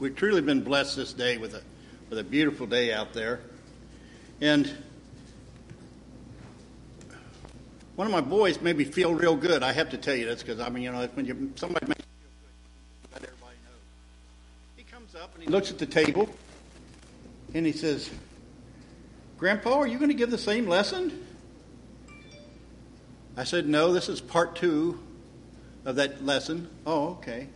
we've truly been blessed this day with a, with a beautiful day out there. And one of my boys made me feel real good. I have to tell you this because, I mean, you know, when you, somebody makes you feel good, everybody. He comes up and he looks at the table and he says, Grandpa, are you going to give the same lesson? I said, No, this is part two of that lesson. Oh, okay.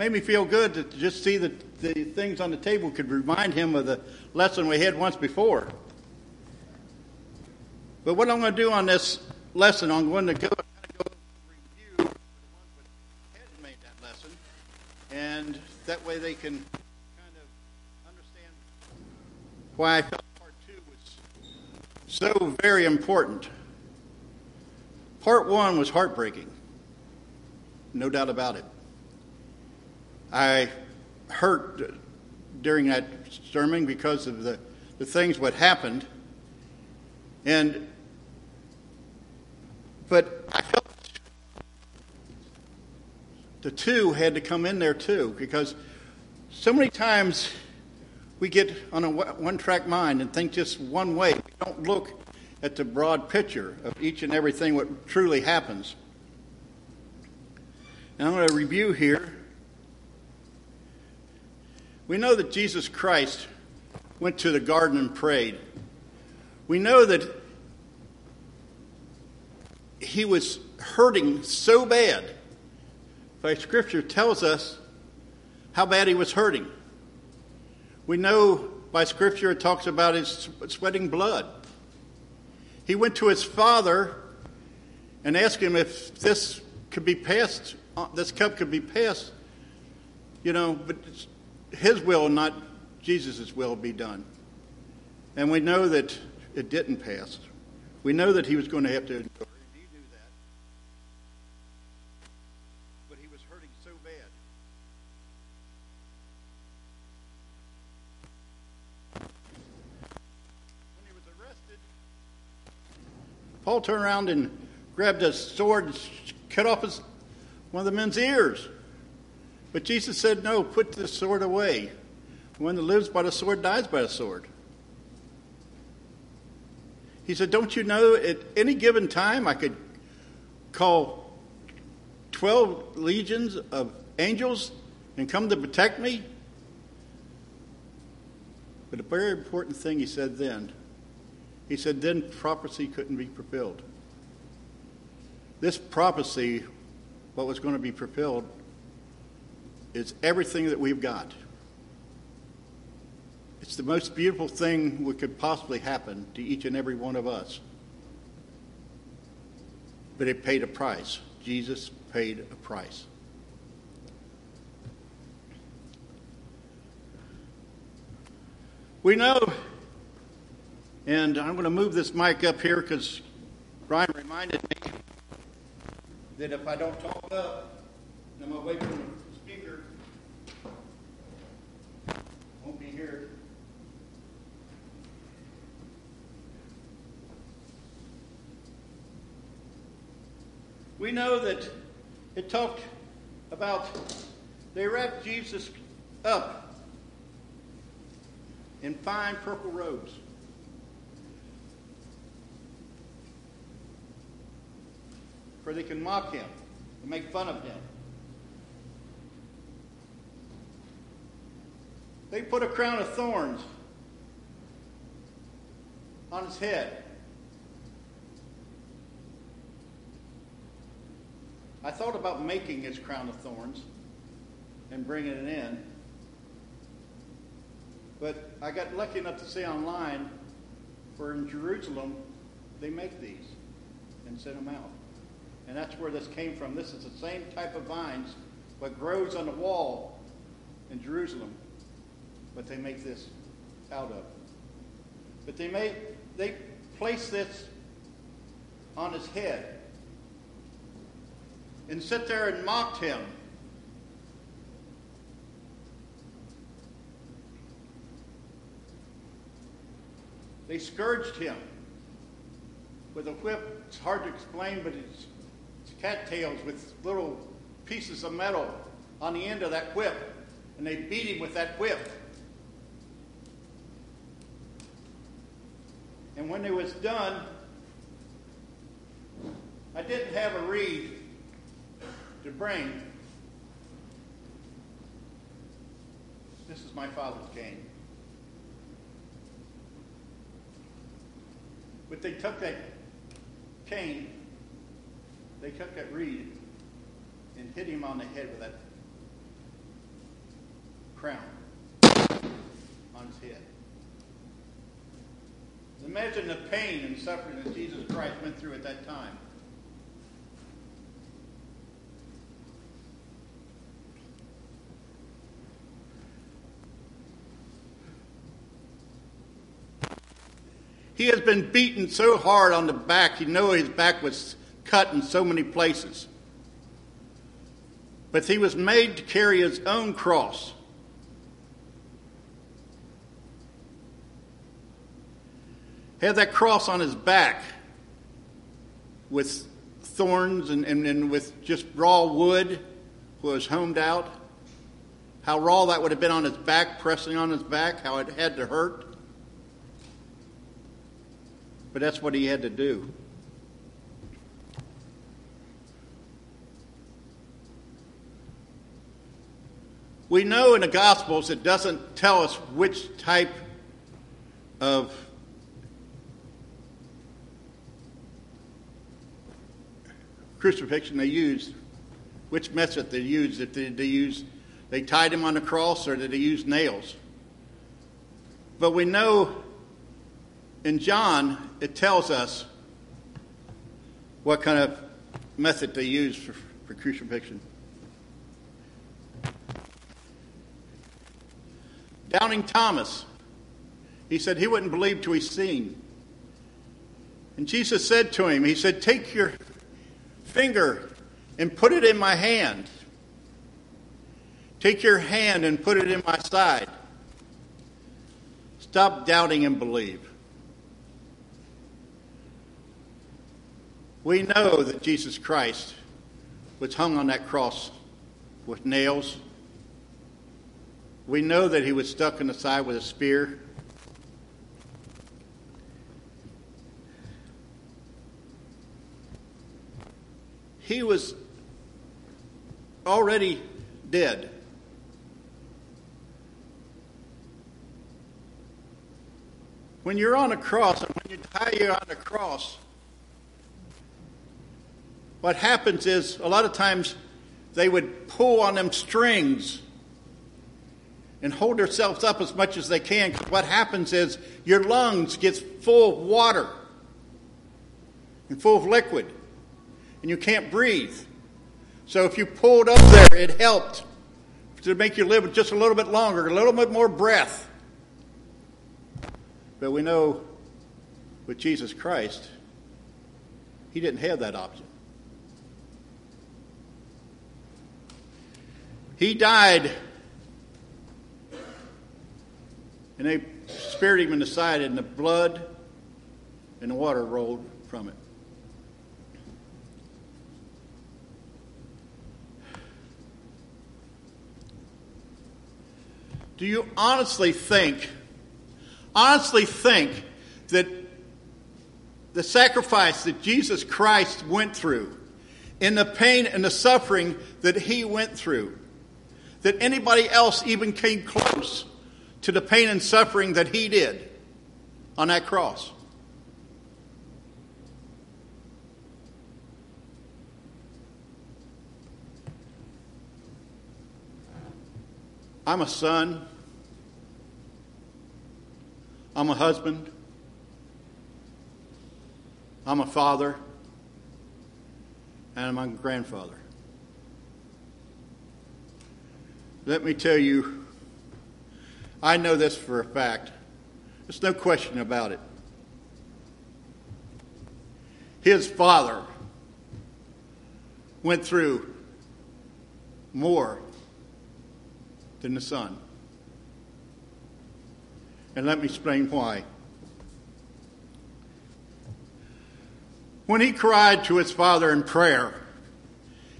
Made me feel good to just see that the things on the table could remind him of the lesson we had once before. But what I'm going to do on this lesson, I'm going to go, go review the ones that hadn't made that lesson, and that way they can kind of understand why I felt part two was so very important. Part one was heartbreaking, no doubt about it. I hurt during that sermon because of the, the things what happened. And but I felt the two had to come in there too because so many times we get on a one track mind and think just one way. We don't look at the broad picture of each and everything what truly happens. And I'm going to review here. We know that Jesus Christ went to the garden and prayed. We know that he was hurting so bad. By Scripture tells us how bad he was hurting. We know by Scripture it talks about his sweating blood. He went to his father and asked him if this could be passed, uh, this cup could be passed, you know, but his will, not Jesus' will, be done. And we know that it didn't pass. We know that he was going to have to endure. He knew that. But he was hurting so bad. When he was arrested, Paul turned around and grabbed a sword and cut off his, one of the men's ears. But Jesus said, No, put the sword away. One that lives by the sword dies by the sword. He said, Don't you know at any given time I could call 12 legions of angels and come to protect me? But a very important thing he said then he said, Then prophecy couldn't be fulfilled. This prophecy, what was going to be fulfilled, is everything that we've got. It's the most beautiful thing that could possibly happen to each and every one of us. But it paid a price. Jesus paid a price. We know, and I'm going to move this mic up here because Brian reminded me that if I don't talk up, I'm away from the speaker, won't be here. We know that it talked about they wrapped Jesus up in fine purple robes. For they can mock him and make fun of him. They put a crown of thorns on his head. I thought about making his crown of thorns and bringing it in. But I got lucky enough to see online where in Jerusalem they make these and send them out. And that's where this came from. This is the same type of vines what grows on the wall in Jerusalem, but they make this out of. But they made they place this on his head and sit there and mocked him. They scourged him with a whip. It's hard to explain, but it's, it's cattails with little pieces of metal on the end of that whip. and they beat him with that whip. And when it was done, I didn't have a reed to bring. This is my father's cane. But they took that cane, they took that reed, and hit him on the head with that crown on his head. Imagine the pain and suffering that Jesus Christ went through at that time. He has been beaten so hard on the back, you know his back was cut in so many places. But he was made to carry his own cross. Had that cross on his back with thorns and, and, and with just raw wood was homed out. How raw that would have been on his back, pressing on his back, how it had to hurt. But that's what he had to do. We know in the Gospels it doesn't tell us which type of crucifixion they used, which method they used. If they, they used, they tied him on the cross, or did they use nails? But we know in John, it tells us what kind of method they used for, for crucifixion. Doubting Thomas, he said he wouldn't believe till he's seen. And Jesus said to him, He said, Take your finger and put it in my hand. Take your hand and put it in my side. Stop doubting and believe. We know that Jesus Christ was hung on that cross with nails. We know that he was stuck in the side with a spear. He was already dead. When you're on a cross, and when you tie you on a cross, what happens is a lot of times they would pull on them strings and hold themselves up as much as they can. What happens is your lungs get full of water and full of liquid, and you can't breathe. So if you pulled up there, it helped to make you live just a little bit longer, a little bit more breath. But we know with Jesus Christ, he didn't have that option. He died, and they speared him in the side, and the blood and the water rolled from it. Do you honestly think, honestly think that the sacrifice that Jesus Christ went through, in the pain and the suffering that he went through, that anybody else even came close to the pain and suffering that he did on that cross. I'm a son. I'm a husband. I'm a father. And I'm a grandfather. Let me tell you, I know this for a fact. There's no question about it. His father went through more than the son. And let me explain why. When he cried to his father in prayer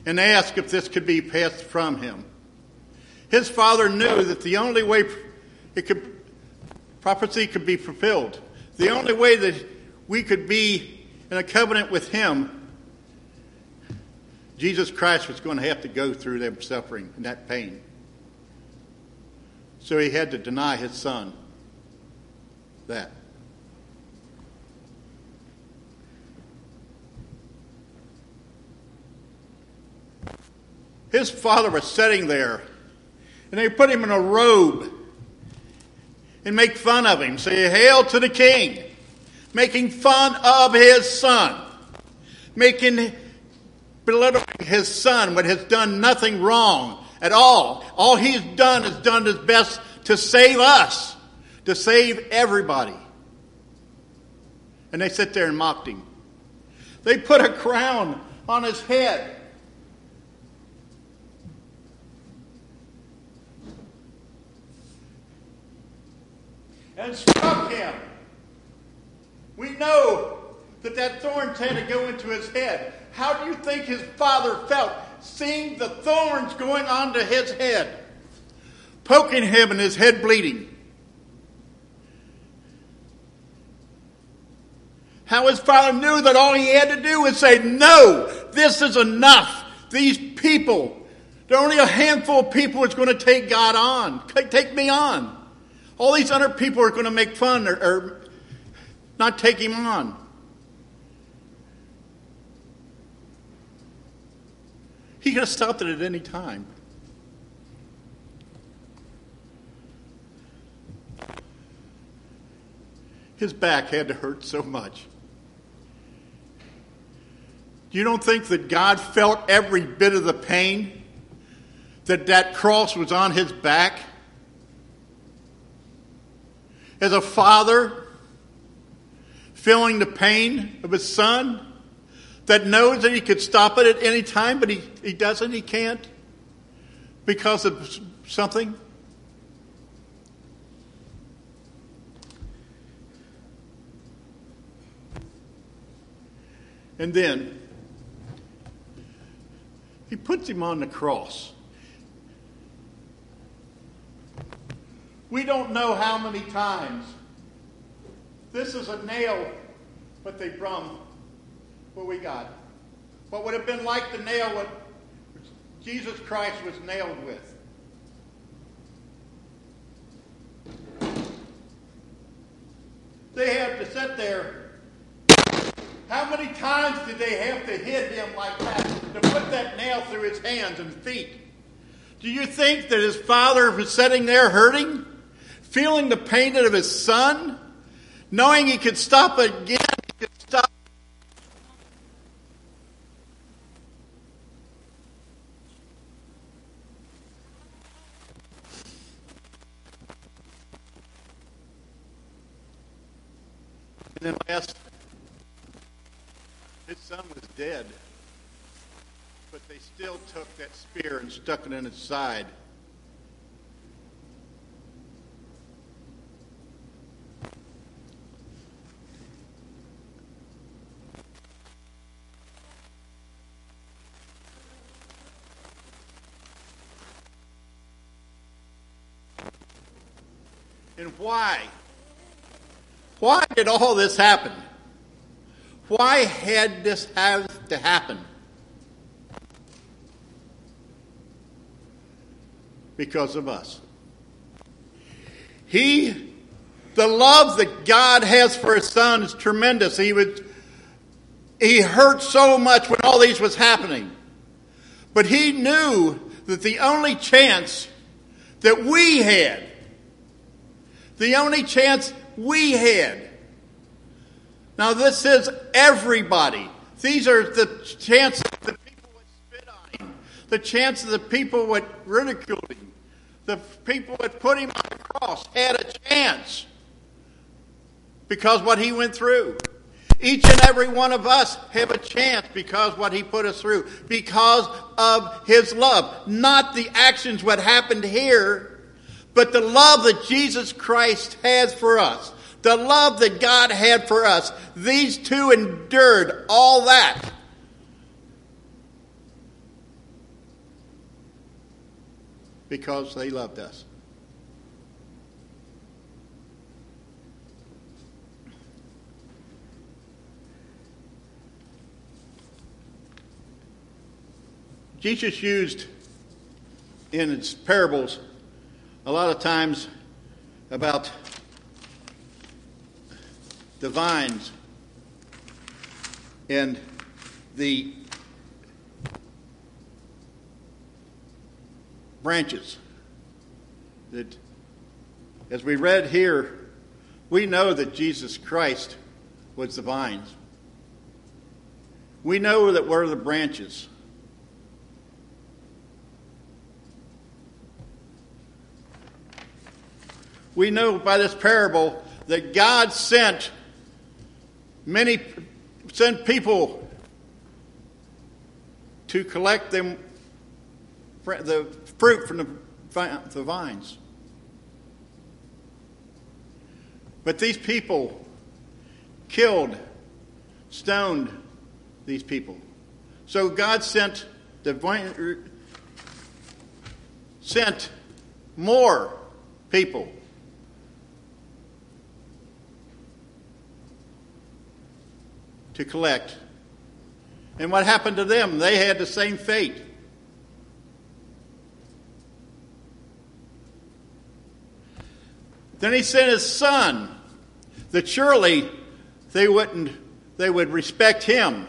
and asked if this could be passed from him, His father knew that the only way it could, prophecy could be fulfilled, the only way that we could be in a covenant with him, Jesus Christ was going to have to go through that suffering and that pain. So he had to deny his son that. His father was sitting there, and they put him in a robe and make fun of him, say, Hail to the king, making fun of his son, making belittling his son when has done nothing wrong at all. All he's done is done his best to save us, to save everybody. And they sit there and mocked him. They put a crown on his head. And struck him. We know that that thorns had to go into his head. How do you think his father felt seeing the thorns going onto his head, poking him and his head bleeding? How his father knew that all he had to do was say, No, this is enough. These people, there are only a handful of people that's going to take God on, take me on. All these other people are going to make fun or, or not take him on. He could have stopped it at any time. His back had to hurt so much. You don't think that God felt every bit of the pain that that cross was on his back? As a father, feeling the pain of his son? that knows that he could stop it at any time, but he, he doesn't, he can't because of something? And then he puts him on the cross. We don't know how many times. This is a nail, but they brung what we got. What would have been like the nail what Jesus Christ was nailed with. They had to sit there. How many times did they have to hit him like that to put that nail through his hands and feet? Do you think that his father was sitting there hurting, feeling the pain of his son, knowing he could stop again, he could stop And then last, his son was dead, but they still took that spear and stuck it in his side. Why? Why did all this happen? Why had this have to happen? Because of us. He, the love that God has for his son is tremendous. He would, he hurt so much when all these was happening. But he knew that the only chance that we had, the only chance we had. Now, this is everybody. These are the chances the people would spit on him, the chances the people would ridicule him, the people would put him on the cross had a chance because what he went through. Each and every one of us have a chance because what he put us through, because of his love. Not the actions what happened here, but the love that Jesus Christ has for us, the love that God had for us, these two endured all that. because they loved us. Jesus used in his parables a lot of times about the vines and the branches that as we read here we know that Jesus Christ was the vines. We know that we're the branches we know by this parable that God sent many sent people to collect them the fruit from the, the vines. But these people killed, stoned these people. So God sent the sent more people to collect. And what happened to them? They had the same fate. Then he sent his son, that surely they wouldn't they would respect him.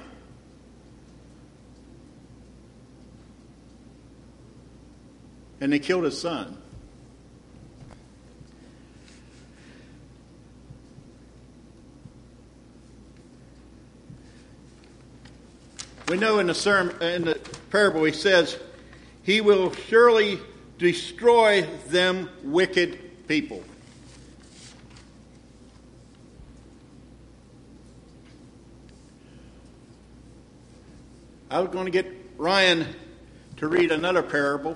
And they killed his son. We know in the sermon, in the parable, he says, "He will surely destroy them wicked people." I was going to get Ryan to read another parable.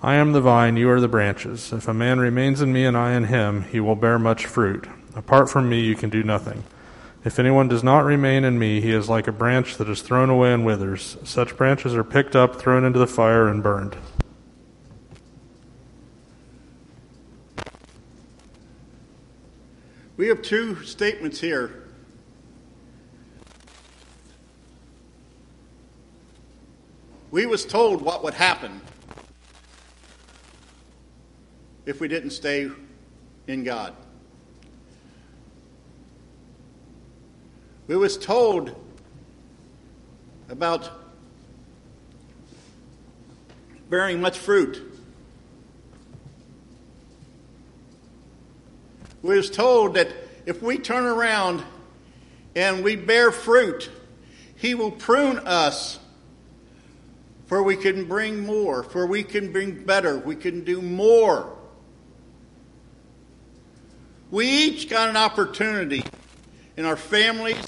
I am the vine, you are the branches. If a man remains in me and I in him, he will bear much fruit. Apart from me, you can do nothing. If anyone does not remain in me, he is like a branch that is thrown away and withers. Such branches are picked up, thrown into the fire, and burned. We have two statements here. We was told what would happen if we didn't stay in God. We was told about bearing much fruit. We was told that if we turn around and we bear fruit, he will prune us for we can bring more, for we can bring better, we can do more. We each got an opportunity in our families.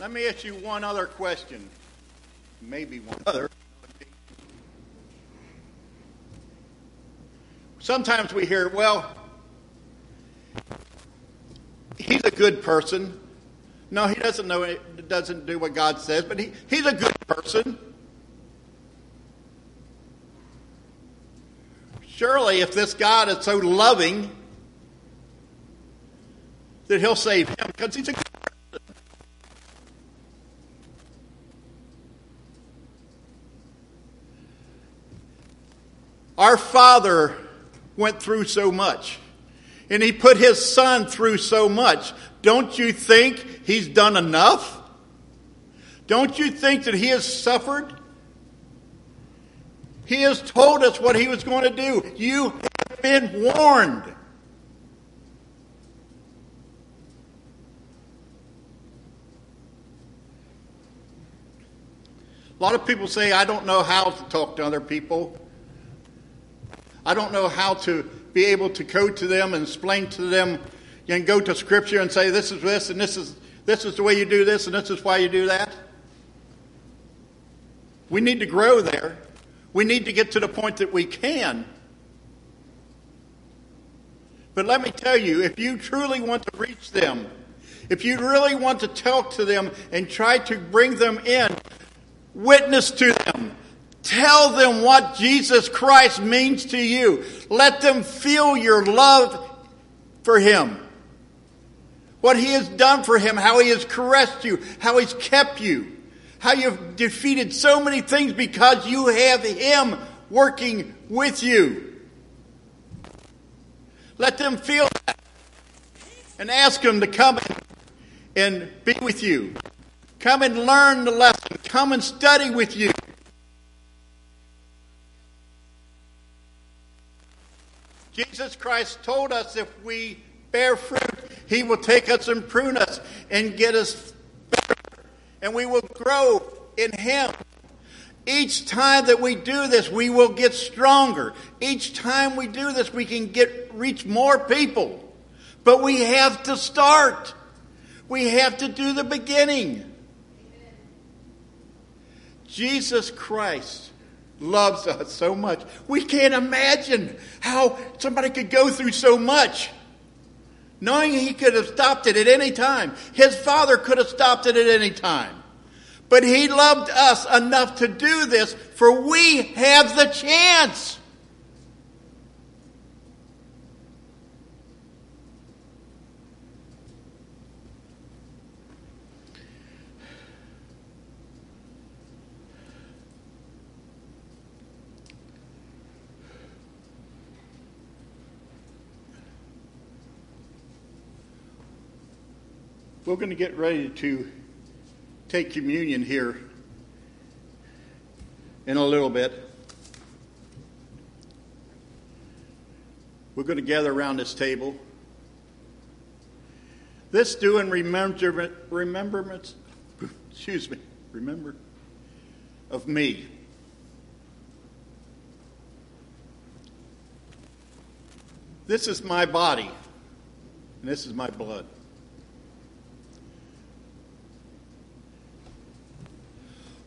Let me ask you one other question. Maybe one other. Sometimes we hear, well, he's a good person. No, he doesn't know it, doesn't do what God says, but he, he's a good person. Surely, if this God is so loving, that he'll save him because he's a good person. Our Father went through so much, and he put his Son through so much. Don't you think he's done enough? Don't you think that he has suffered? He has told us what he was going to do. You have been warned. A lot of people say, I don't know how to talk to other people. I don't know how to be able to go to them and explain to them and go to scripture and say, this is this and this is this is the way you do this and this is why you do that. We need to grow there. We need to get to the point that we can. But let me tell you, if you truly want to reach them, if you really want to talk to them and try to bring them in, witness to them. Tell them what Jesus Christ means to you. Let them feel your love for Him. What He has done for Him, how He has caressed you, how He's kept you, how you've defeated so many things because you have Him working with you. Let them feel that. And ask them to come and be with you. Come and learn the lesson. Come and study with you. Jesus Christ told us if we bear fruit, He will take us and prune us and get us. And we will grow in Him. Each time that we do this, we will get stronger. Each time we do this, we can get reach more people. But we have to start. We have to do the beginning. Jesus Christ loves us so much. We can't imagine how somebody could go through so much. Knowing he could have stopped it at any time. His father could have stopped it at any time. But he loved us enough to do this, for we have the chance. We're going to get ready to take communion here in a little bit. We're going to gather around this table. This do in remembrance, remembrance, excuse me, remember of me. This is my body, and this is my blood.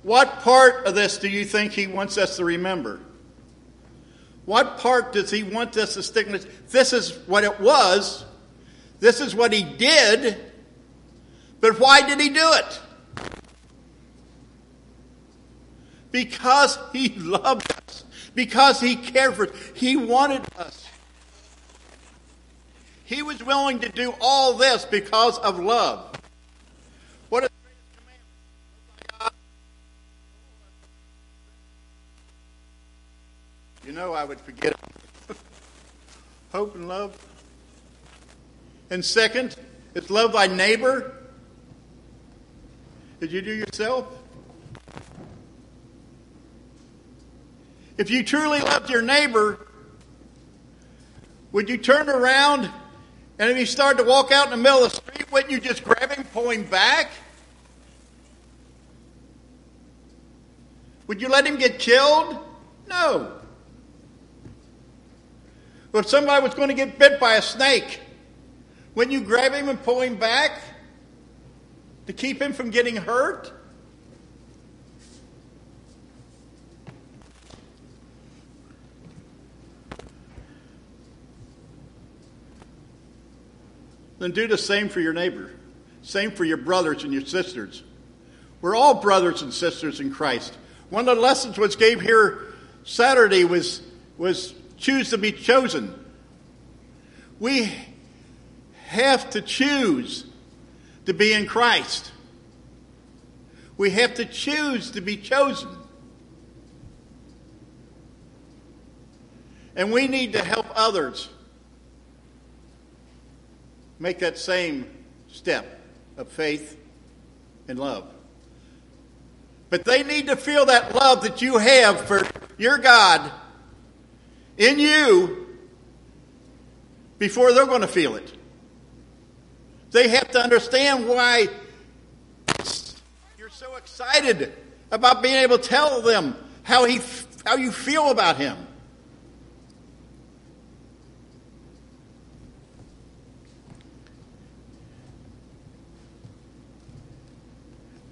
What part of this do you think he wants us to remember? What part does he want us to stick with? This is what it was. This is what he did. But why did he do it? Because he loved us. Because he cared for us. He wanted us. He was willing to do all this because of love. You know I would forget Hope and love. And second, it's love thy neighbor. Did you do yourself? If you truly loved your neighbor, would you turn around and if he started to walk out in the middle of the street, wouldn't you just grab him, pull him back? Would you let him get killed? No. If somebody was going to get bit by a snake, wouldn't you grab him and pull him back to keep him from getting hurt? Then do the same for your neighbor. Same for your brothers and your sisters. We're all brothers and sisters in Christ. One of the lessons which gave here Saturday was was choose to be chosen. We have to choose to be in Christ. We have to choose to be chosen. And we need to help others make that same step of faith and love. But they need to feel that love that you have for your God in you before they're going to feel it. They have to understand why you're so excited about being able to tell them how, he, how you feel about him.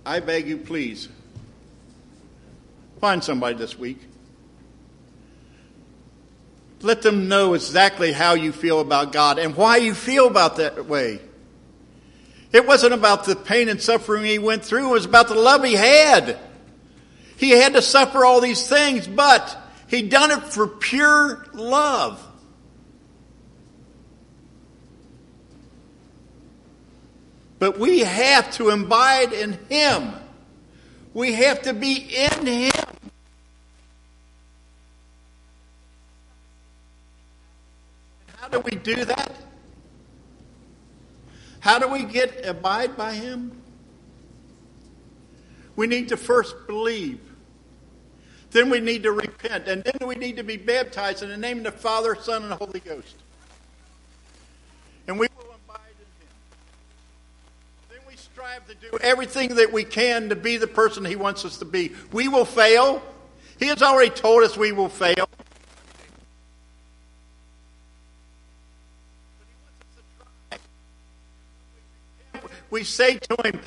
I beg you, please, find somebody this week. Let them know exactly how you feel about God and why you feel about that way. It wasn't about the pain and suffering he went through, it was about the love he had. He had to suffer all these things, but he done it for pure love. But we have to abide in him. We have to be in him. How do we do that? How do we get abide by him? We need to first believe. Then we need to repent. And then we need to be baptized in the name of the Father, Son, and Holy Ghost. And we will abide in Him. Then we strive to do everything that we can to be the person He wants us to be. We will fail. He has already told us we will fail. We say to Him,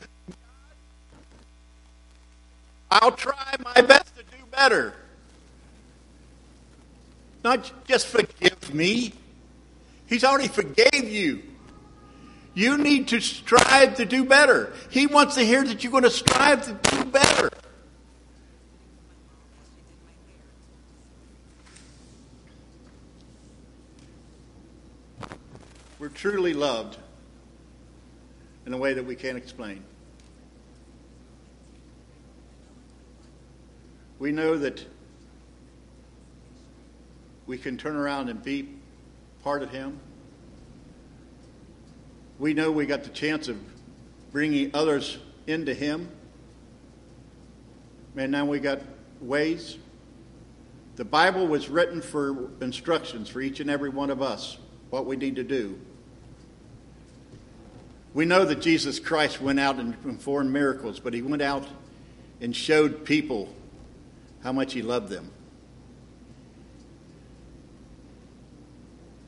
I'll try my best to do better. Not just forgive me. He's already forgave you. You need to strive to do better. He wants to hear that you're going to strive to do better. We're truly loved in a way that we can't explain. we know that we can turn around and be part of Him. We know we got the chance of bringing others into Him. And now we got ways. The Bible was written for instructions for each and every one of us, what we need to do. We know that Jesus Christ went out and performed miracles, but he went out and showed people how much he loved them.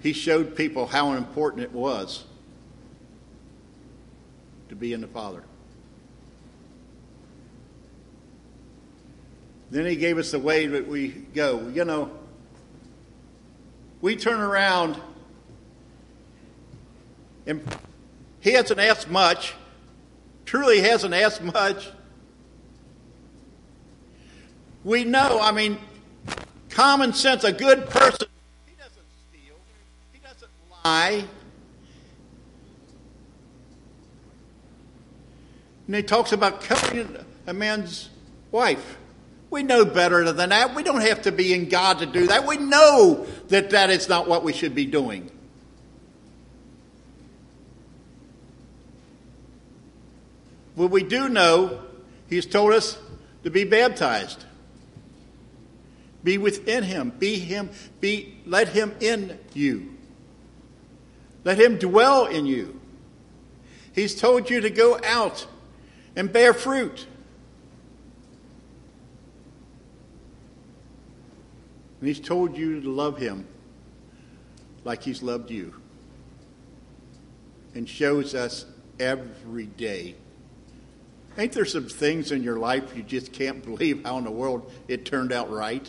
He showed people how important it was to be in the Father. Then he gave us the way that we go. You know, we turn around and he hasn't asked much, truly hasn't asked much. We know, I mean, common sense, a good person, he doesn't steal, he doesn't lie. And he talks about coveting a man's wife. We know better than that. We don't have to be in God to do that. We know that that is not what we should be doing. What we do know, he's told us to be baptized. Be within him. Be him. Be let him in you. Let him dwell in you. He's told you to go out and bear fruit. And he's told you to love him like he's loved you. And shows us every day. Ain't there some things in your life you just can't believe how in the world it turned out right?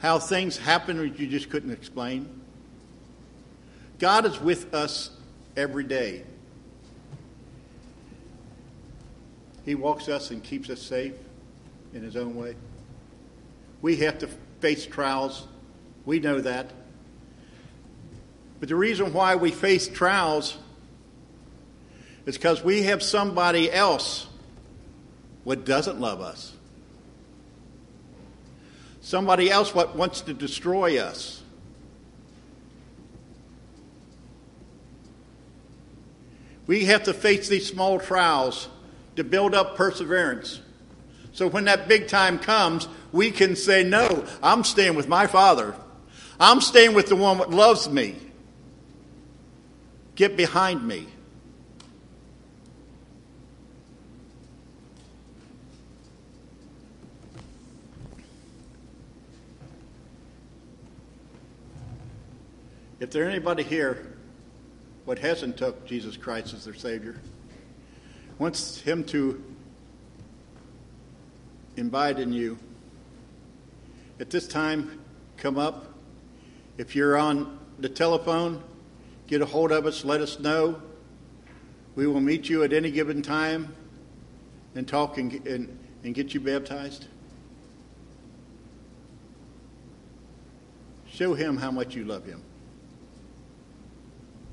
how things happen that you just couldn't explain. God is with us every day. He walks us and keeps us safe in His own way. We have to face trials. We know that. But the reason why we face trials is because we have somebody else what doesn't love us somebody else what wants to destroy us. We have to face these small trials to build up perseverance. So when that big time comes, we can say, No, I'm staying with my Father. I'm staying with the one that loves me. Get behind me. If there anybody here what hasn't took Jesus Christ as their Savior, wants Him to invite in you, at this time, come up. If you're on the telephone, get a hold of us, let us know. We will meet you at any given time and talk and, and, and get you baptized. Show him how much you love him.